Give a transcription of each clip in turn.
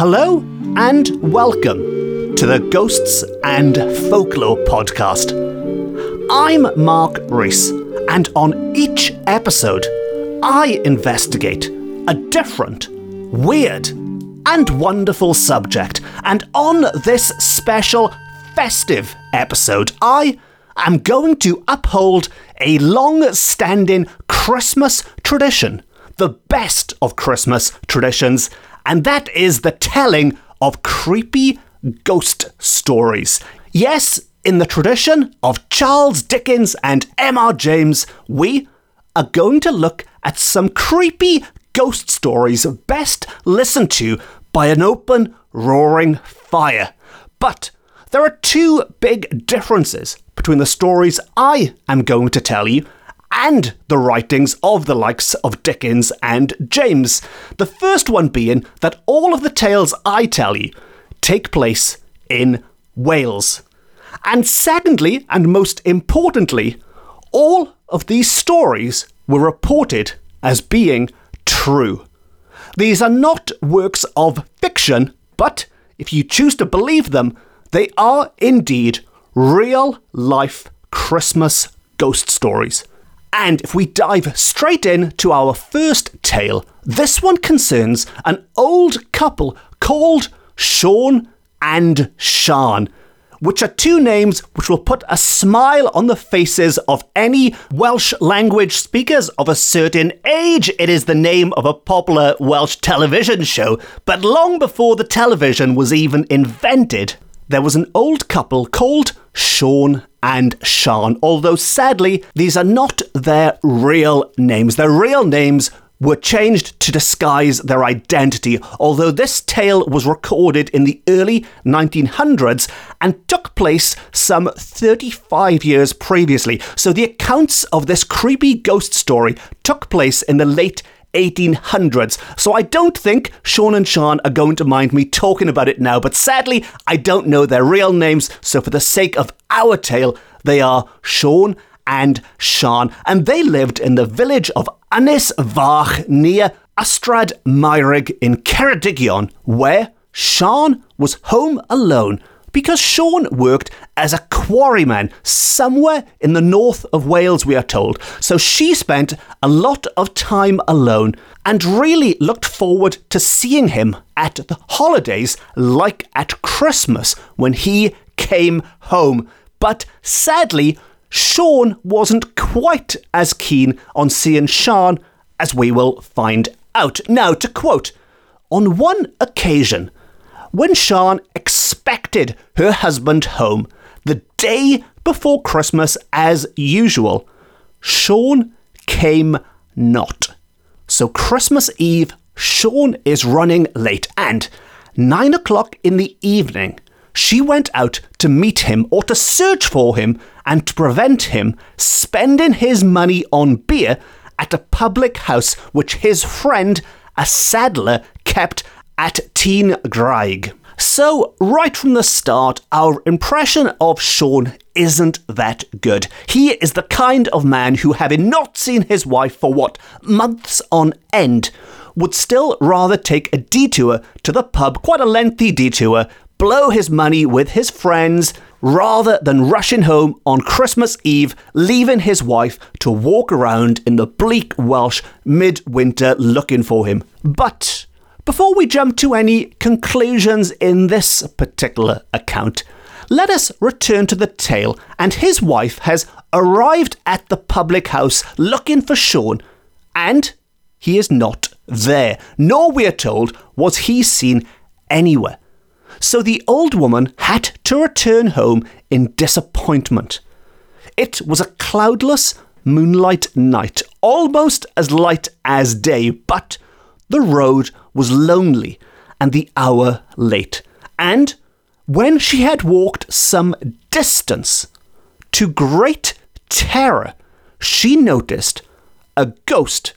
Hello and welcome to the Ghosts and Folklore podcast. I'm Mark Rees, and on each episode, I investigate a different, weird, and wonderful subject. And on this special festive episode, I am going to uphold a long standing Christmas tradition, the best of Christmas traditions, and that is the telling of creepy ghost stories. Yes, in the tradition of Charles Dickens and M.R. James, we are going to look at some creepy ghost stories best listened to by an open, roaring fire. But there are two big differences between the stories I am going to tell you and the writings of the likes of Dickens and James. The first one being that all of the tales I tell you take place in Wales. And secondly, and most importantly, all of these stories were reported as being true. These are not works of fiction, but if you choose to believe them, they are indeed real life Christmas ghost stories. And if we dive straight in to our first tale, this one concerns an old couple called Sean and Sian, which are two names which will put a smile on the faces of any Welsh language speakers of a certain age. It is the name of a popular Welsh television show, but long before the television was even invented, there was an old couple called Sean and Sian, although sadly, these are not their real names. Their real names were changed to disguise their identity, although this tale was recorded in the early 1900s and took place some 35 years previously. So the accounts of this creepy ghost story took place in the late 1800s. So I don't think Sean and Sian are going to mind me talking about it now, but sadly, I don't know their real names, so for the sake of our tale, they are Sean and Sian, and they lived in the village of Ynys Fach near Ystrad Meurig in Ceredigion, where Sian was home alone because Sean worked as a quarryman somewhere in the north of Wales, we are told. So she spent a lot of time alone and really looked forward to seeing him at the holidays, like at Christmas when he came home. But sadly, Sean wasn't quite as keen on seeing Sian as we will find out. Now, to quote, on one occasion, when Sian expected her husband home the day before Christmas as usual, Sean came not. So Christmas Eve, Sean is running late, and nine o'clock in the evening, she went out to meet him or to search for him and to prevent him spending his money on beer at a public house which his friend, a saddler, kept at Teen Graig. So, right from the start, our impression of Sean isn't that good. He is the kind of man who, having not seen his wife for what, months on end, would still rather take a detour to the pub, quite a lengthy detour, blow his money with his friends, rather than rushing home on Christmas Eve, leaving his wife to walk around in the bleak Welsh midwinter looking for him. But before we jump to any conclusions in this particular account, let us return to the tale. And his wife has arrived at the public house looking for Sean, and he is not there, nor, we are told, was he seen anywhere. So the old woman had to return home in disappointment. It was a cloudless moonlight night, almost as light as day, but the road was lonely and the hour late. And when she had walked some distance, to great terror, she noticed a ghost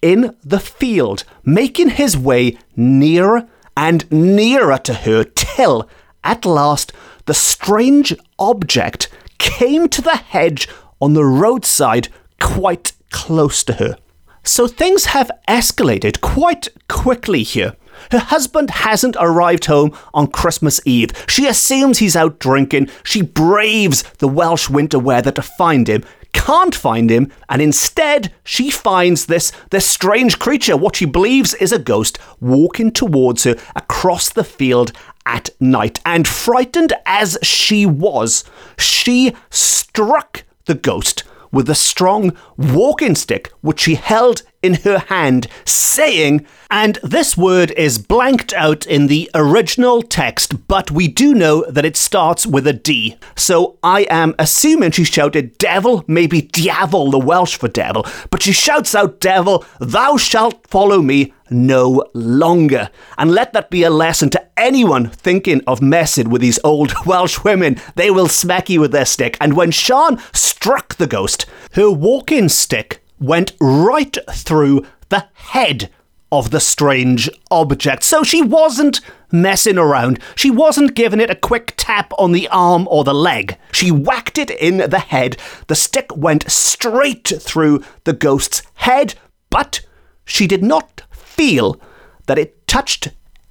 in the field making his way nearer and nearer to her till, at last, the strange object came to the hedge on the roadside quite close to her. So things have escalated quite quickly here. Her husband hasn't arrived home on Christmas Eve. She assumes he's out drinking. She braves the Welsh winter weather to find him, can't find him, and instead she finds this this strange creature, what she believes is a ghost, walking towards her across the field at night. And frightened as she was, she struck the ghost with a strong walking stick which she held in her hand, saying, and this word is blanked out in the original text, but we do know that it starts with a D. So I am assuming she shouted devil, maybe diafol, the Welsh for devil, but she shouts out, Devil, thou shalt follow me no longer. And let that be a lesson to anyone thinking of messing with these old Welsh women. They will smack you with their stick. And when Sian struck the ghost, her walking stick went right through the head of the strange object. So she wasn't messing around. She wasn't giving it a quick tap on the arm or the leg. She whacked it in the head. The stick went straight through the ghost's head, but she did not feel that it touched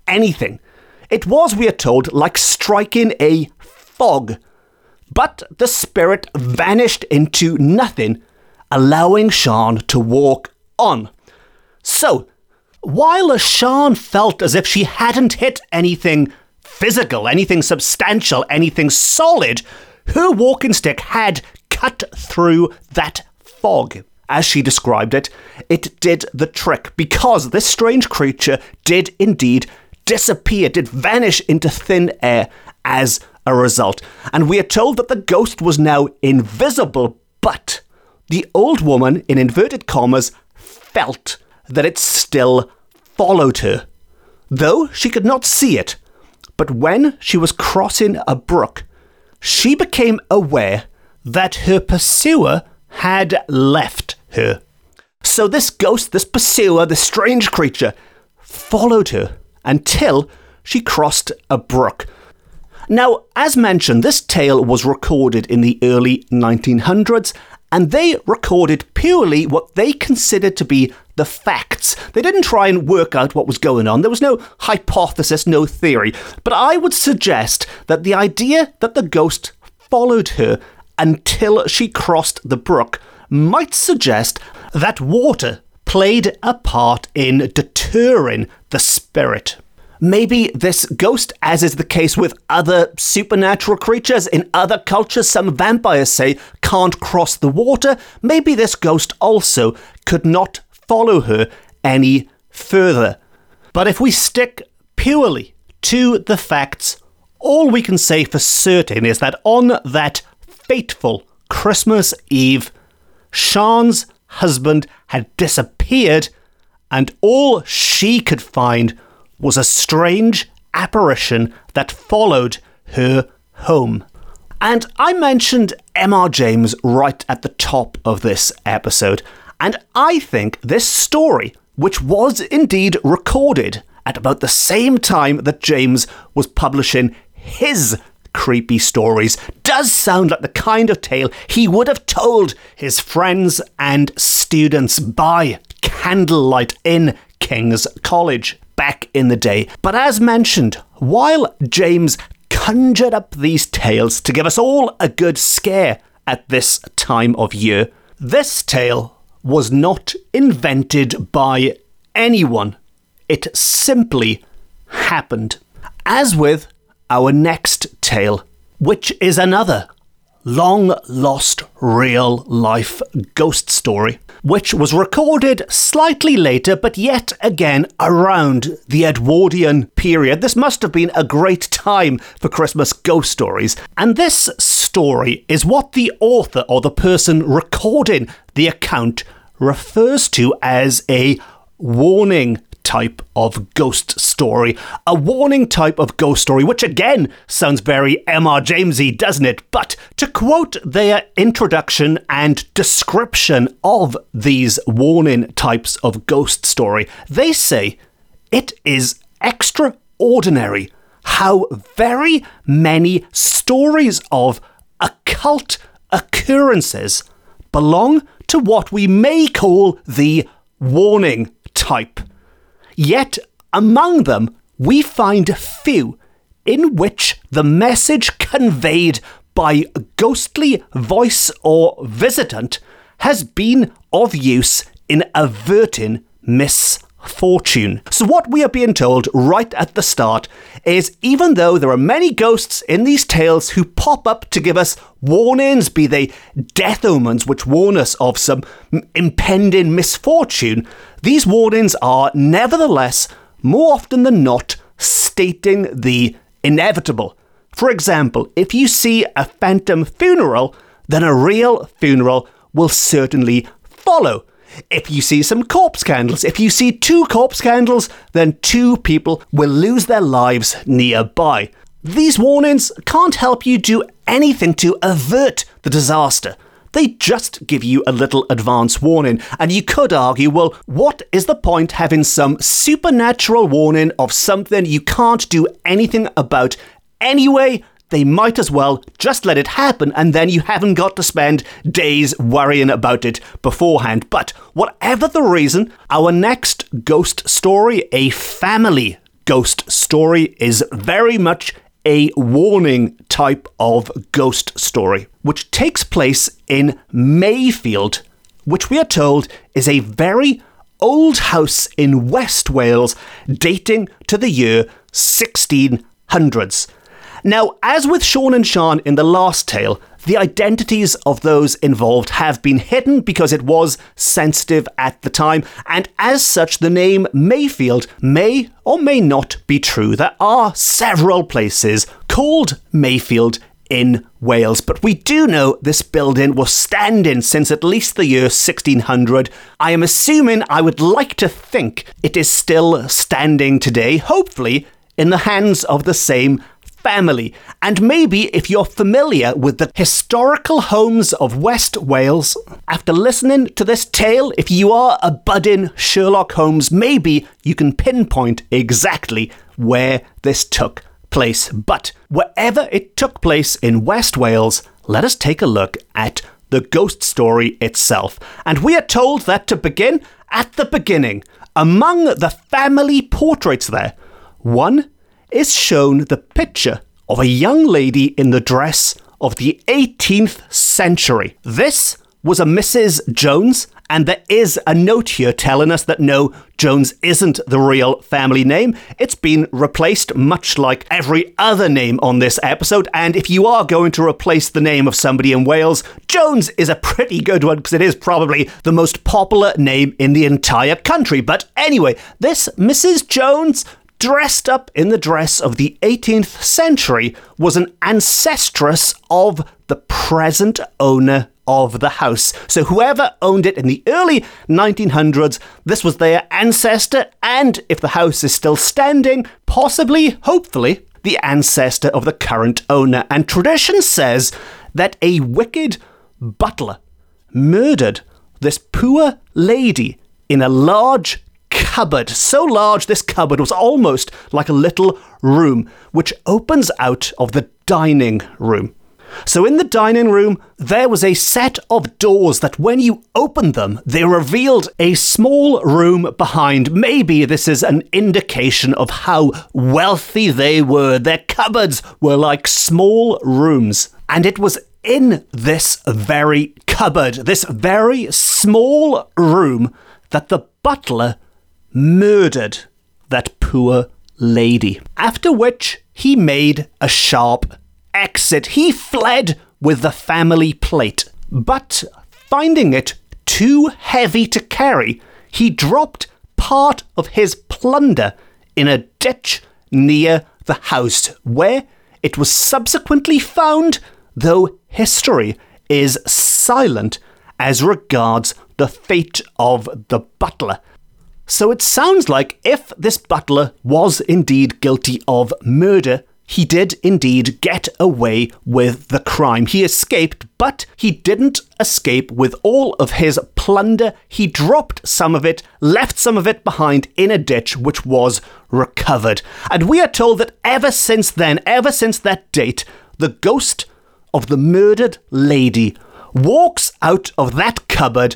anything. It was, we are told, like striking a fog. But the spirit vanished into nothing allowing Sian to walk on. So, while Sian felt as if she hadn't hit anything physical, anything substantial, anything solid, her walking stick had cut through that fog. As she described it, it did the trick because this strange creature did indeed disappear, did vanish into thin air as a result. And we are told that the ghost was now invisible, but the old woman, in inverted commas, felt that it still followed her, though she could not see it. But when she was crossing a brook, she became aware that her pursuer had left her. So this ghost, this pursuer, this strange creature, followed her until she crossed a brook. Now, as mentioned, this tale was recorded in the early 1900s and they recorded purely what they considered to be the facts. They didn't try and work out what was going on. There was no hypothesis, no theory. But I would suggest that the idea that the ghost followed her until she crossed the brook might suggest that water played a part in deterring the spirit. Maybe this ghost, as is the case with other supernatural creatures in other cultures, some vampires say can't cross the water. Maybe this ghost also could not follow her any further. But if we stick purely to the facts, all we can say for certain is that on that fateful Christmas Eve, Sian's husband had disappeared, and all she could find was a strange apparition that followed her home. And I mentioned M.R. James right at the top of this episode, and I think this story, which was indeed recorded at about the same time that James was publishing his creepy stories, does sound like the kind of tale he would have told his friends and students by candlelight in King's College back in the day. But as mentioned, while James conjured up these tales to give us all a good scare at this time of year, this tale was not invented by anyone. It simply happened. As with our next tale, which is another long lost real life ghost story which was recorded slightly later, but yet again around the Edwardian period. This must have been a great time for Christmas ghost stories. And this story is what the author or the person recording the account refers to as a warning type of ghost story. A warning type of ghost story, which again sounds very M.R. Jamesy, doesn't it? But to quote their introduction and description of these warning types of ghost story, they say it is extraordinary how very many stories of occult occurrences belong to what we may call the warning type. Yet Among them, we find few in which the message conveyed by a ghostly voice or visitant has been of use in averting misfortune. So, what we are being told right at the start is even though there are many ghosts in these tales who pop up to give us warnings, be they death omens which warn us of some impending misfortune, these warnings are nevertheless, more often than not, stating the inevitable. For example, if you see a phantom funeral, then a real funeral will certainly follow. If you see some corpse candles, if you see two corpse candles, then two people will lose their lives nearby. These warnings can't help you do anything to avert the disaster. They just give you a little advance warning, and you could argue, well, what is the point having some supernatural warning of something you can't do anything about anyway? They might as well just let it happen, and then you haven't got to spend days worrying about it beforehand. But whatever the reason, our next ghost story, a family ghost story, is very much a warning type of ghost story, which takes place in Mayfield, which we are told is a very old house in West Wales dating to the year 1600s. Now, as with Sean and Sian in the last tale, the identities of those involved have been hidden because it was sensitive at the time, and as such, the name Mayfield may or may not be true. There are several places called Mayfield in Wales, but we do know this building was standing since at least the year 1600. I am assuming, I would like to think, it is still standing today, hopefully in the hands of the same family. And maybe if you're familiar with the historical homes of West Wales, after listening to this tale, if you are a budding Sherlock Holmes, maybe you can pinpoint exactly where this took place. But wherever it took place in West Wales, let us take a look at the ghost story itself. And we are told that to begin at the beginning, among the family portraits there, one is shown the picture of a young lady in the dress of the 18th century. This was a Mrs. Jones, and there is a note here telling us that no, Jones isn't the real family name. It's been replaced, much like every other name on this episode. And if you are going to replace the name of somebody in Wales, Jones is a pretty good one because it is probably the most popular name in the entire country. But anyway, this Mrs. Jones dressed up in the dress of the 18th century, was an ancestress of the present owner of the house. So whoever owned it in the early 1900s, this was their ancestor, and if the house is still standing, possibly, hopefully, the ancestor of the current owner. And tradition says that a wicked butler murdered this poor lady in a large cupboard. So large, this cupboard was almost like a little room, which opens out of the dining room. So, in the dining room, there was a set of doors that, when you opened them, they revealed a small room behind. Maybe this is an indication of how wealthy they were. Their cupboards were like small rooms. And it was in this very cupboard, this very small room, that the butler murdered that poor lady. After which he made a sharp exit. He fled with the family plate, but finding it too heavy to carry, he dropped part of his plunder in a ditch near the house, where it was subsequently found, though history is silent as regards the fate of the butler. So it sounds like if this butler was indeed guilty of murder, he did indeed get away with the crime. He escaped, but he didn't escape with all of his plunder. He dropped some of it, left some of it behind in a ditch, which was recovered. And we are told that ever since then, ever since that date, the ghost of the murdered lady walks out of that cupboard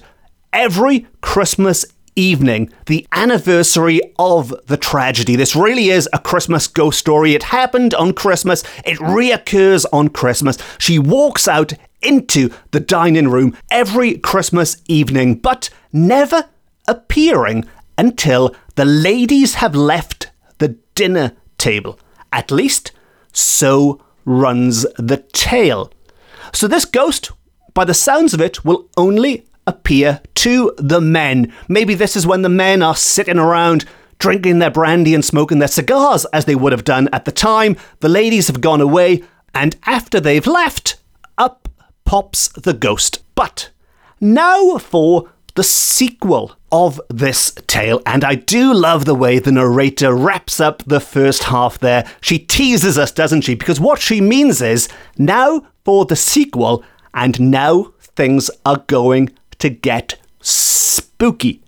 every Christmas evening, the anniversary of the tragedy. This really is a Christmas ghost story. It happened on Christmas, it reoccurs on Christmas. She walks out into the dining room every Christmas evening, but never appearing until the ladies have left the dinner table. At least, so runs the tale. So, this ghost, by the sounds of it, will only appear to the men. Maybe this is when the men are sitting around drinking their brandy and smoking their cigars as they would have done at the time. The ladies have gone away, and after they've left, up pops the ghost. But now for the sequel of this tale, and I do love the way the narrator wraps up the first half there. She teases us, doesn't she? Because what she means is now for the sequel, and now things are going to get spooky.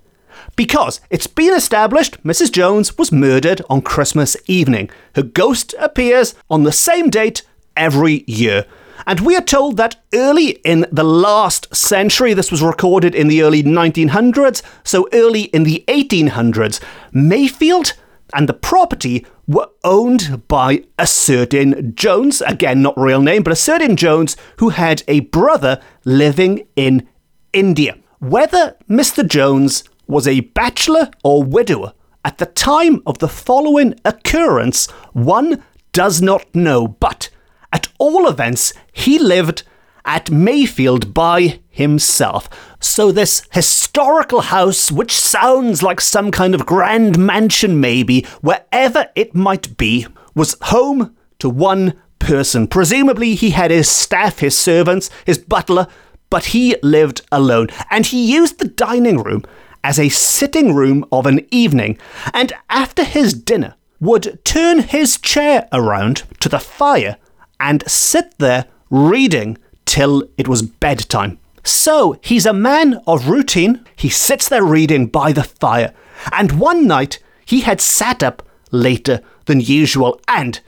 Because it's been established Mrs. Jones was murdered on Christmas evening. Her ghost appears on the same date every year. And we are told that early in the last century, this was recorded in the early 1900s, so early in the 1800s, Mayfield and the property were owned by a certain Jones, again, not real name, but a certain Jones who had a brother living in India. Whether Mr. Jones was a bachelor or widower at the time of the following occurrence, one does not know, but at all events, he lived at Mayfield by himself. So, this historical house, which sounds like some kind of grand mansion, maybe, wherever it might be, was home to one person. Presumably, he had his staff, his servants, his butler, but he lived alone. And he used the dining room as a sitting room of an evening. And after his dinner, would turn his chair around to the fire and sit there reading till it was bedtime. So he's a man of routine. He sits there reading by the fire. And one night he had sat up later than usual, and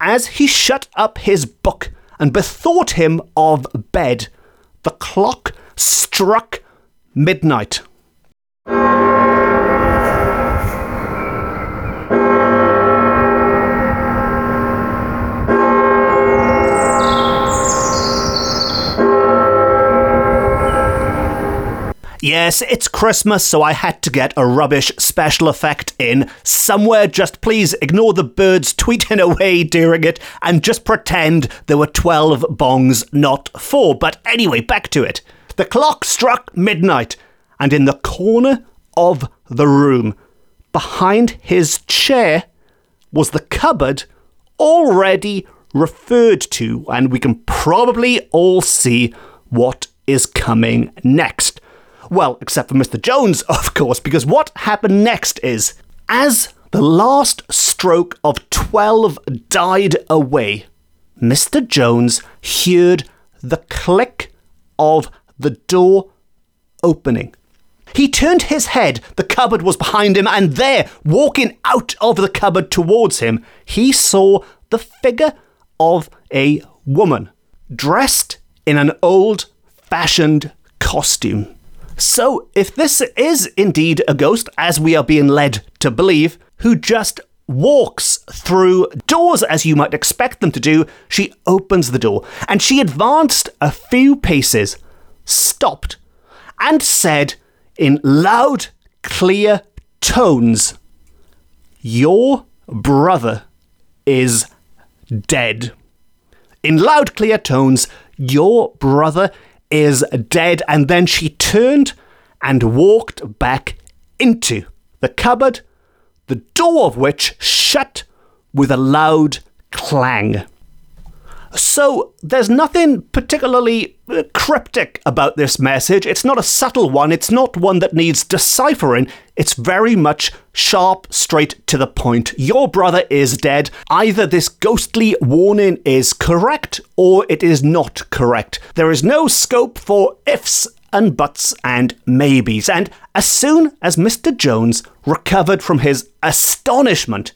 as he shut up his book and bethought him of bed, the clock struck midnight. Yes, it's Christmas, so I had to get a rubbish special effect in somewhere. Just please ignore the birds tweeting away during it and just pretend there were 12 bongs, not four. But anyway, back to it. The clock struck midnight, and in the corner of the room, behind his chair, was the cupboard already referred to, and we can probably all see what is coming next. Well, except for Mr. Jones, of course, because what happened next is as the last stroke of 12 died away, Mr. Jones heard the click of the door opening. He turned his head, the cupboard was behind him, and there, walking out of the cupboard towards him, he saw the figure of a woman, dressed in an old fashioned costume. So, if this is indeed a ghost, as we are being led to believe, who just walks through doors as you might expect them to do, she opens the door and she advanced a few paces, stopped, and said in loud, clear tones, Your brother is dead. In loud, clear tones, Your brother is dead. And then she turned and walked back into the cupboard, the door of which shut with a loud clang. So, there's nothing particularly uh, cryptic about this message. It's not a subtle one, it's not one that needs deciphering. It's very much sharp, straight to the point. Your brother is dead. Either this ghostly warning is correct or it is not correct. There is no scope for ifs and buts and maybes. And as soon as Mr. Jones recovered from his astonishment,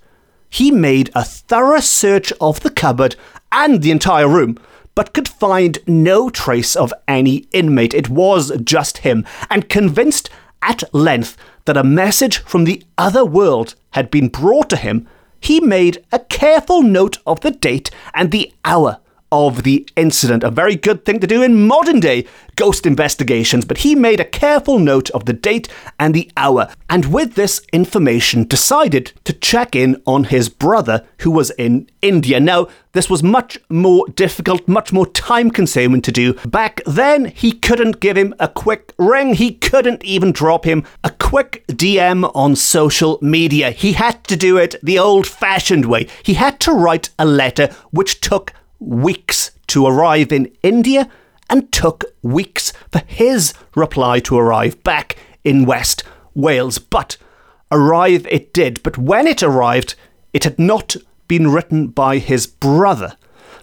he made a thorough search of the cupboard and the entire room, but could find no trace of any inmate. It was just him, and convinced at length that a message from the other world had been brought to him, he made a careful note of the date and the hour of the incident. A very good thing to do in modern day ghost investigations, but he made a careful note of the date and the hour, and with this information decided to check in on his brother who was in India. Now, this was much more difficult, much more time consuming to do. Back then, he couldn't give him a quick ring, he couldn't even drop him a quick DM on social media. He had to do it the old fashioned way. He had to write a letter which took weeks to arrive in India and took weeks for his reply to arrive back in West Wales. But arrive it did. But when it arrived, it had not been written by his brother,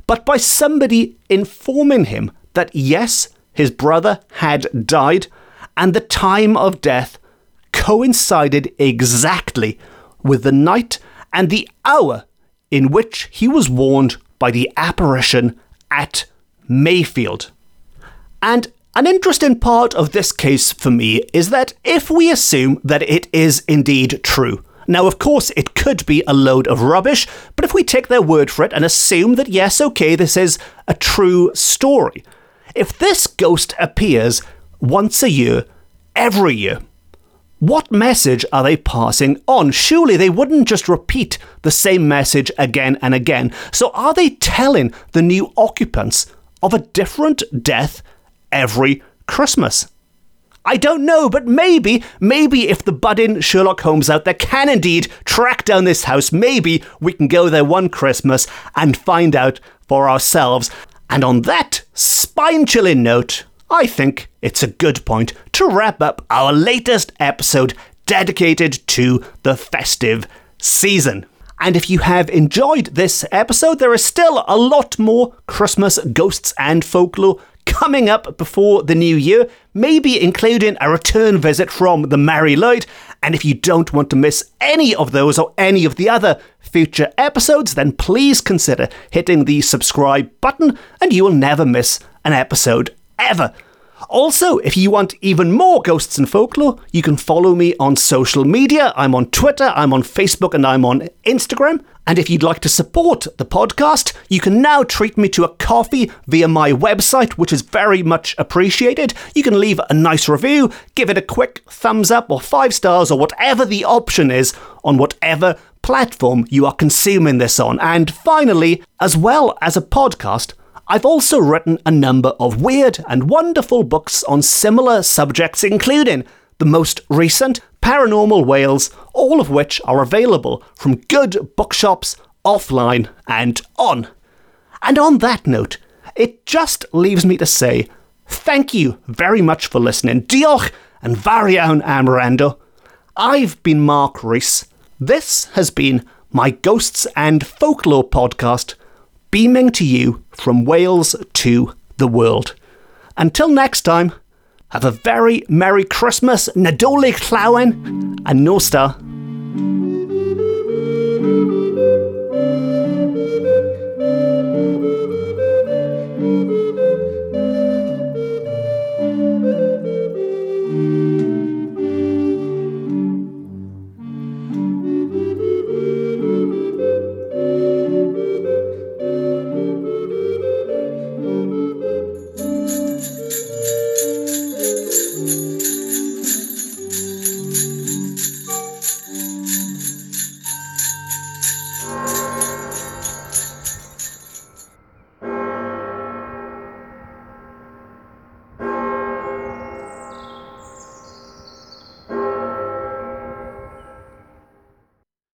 but by somebody informing him that yes, his brother had died, and the time of death coincided exactly with the night and the hour in which he was warned by the apparition at Mayfield. And an interesting part of this case for me is that if we assume that it is indeed true, now, of course, it could be a load of rubbish, but if we take their word for it and assume that, yes, okay, this is a true story, if this ghost appears once a year, every year, what message are they passing on? Surely they wouldn't just repeat the same message again and again. So are they telling the new occupants of a different death every Christmas? I don't know, but maybe, maybe if the budding Sherlock Holmes out there can indeed track down this house, maybe we can go there one Christmas and find out for ourselves. And on that spine chilling note, I think it's a good point to wrap up our latest episode dedicated to the festive season. And if you have enjoyed this episode, there is still a lot more Christmas ghosts and folklore coming up before the new year, maybe including a return visit from the Mari Lwyd. And if you don't want to miss any of those or any of the other future episodes, then please consider hitting the subscribe button and you will never miss an episode ever. Also, if you want even more ghosts and folklore, you can follow me on social media. I'm on Twitter, I'm on Facebook, and I'm on Instagram. And if you'd like to support the podcast, you can now treat me to a coffee via my website, which is very much appreciated. You can leave a nice review, give it a quick thumbs up or five stars or whatever the option is on whatever platform you are consuming this on. And finally, as well as a podcast, I've also written a number of weird and wonderful books on similar subjects, including the most recent Paranormal Wales, all of which are available from good bookshops offline and on. And on that note, it just leaves me to say thank you very much for listening. Diolch and fawr iawn am wrando. I've been Mark Rees. This has been my Ghosts and Folklore podcast beaming to you from Wales to the world. Until next time, have a very Merry Christmas, Nadolig Llawen, and Nostar.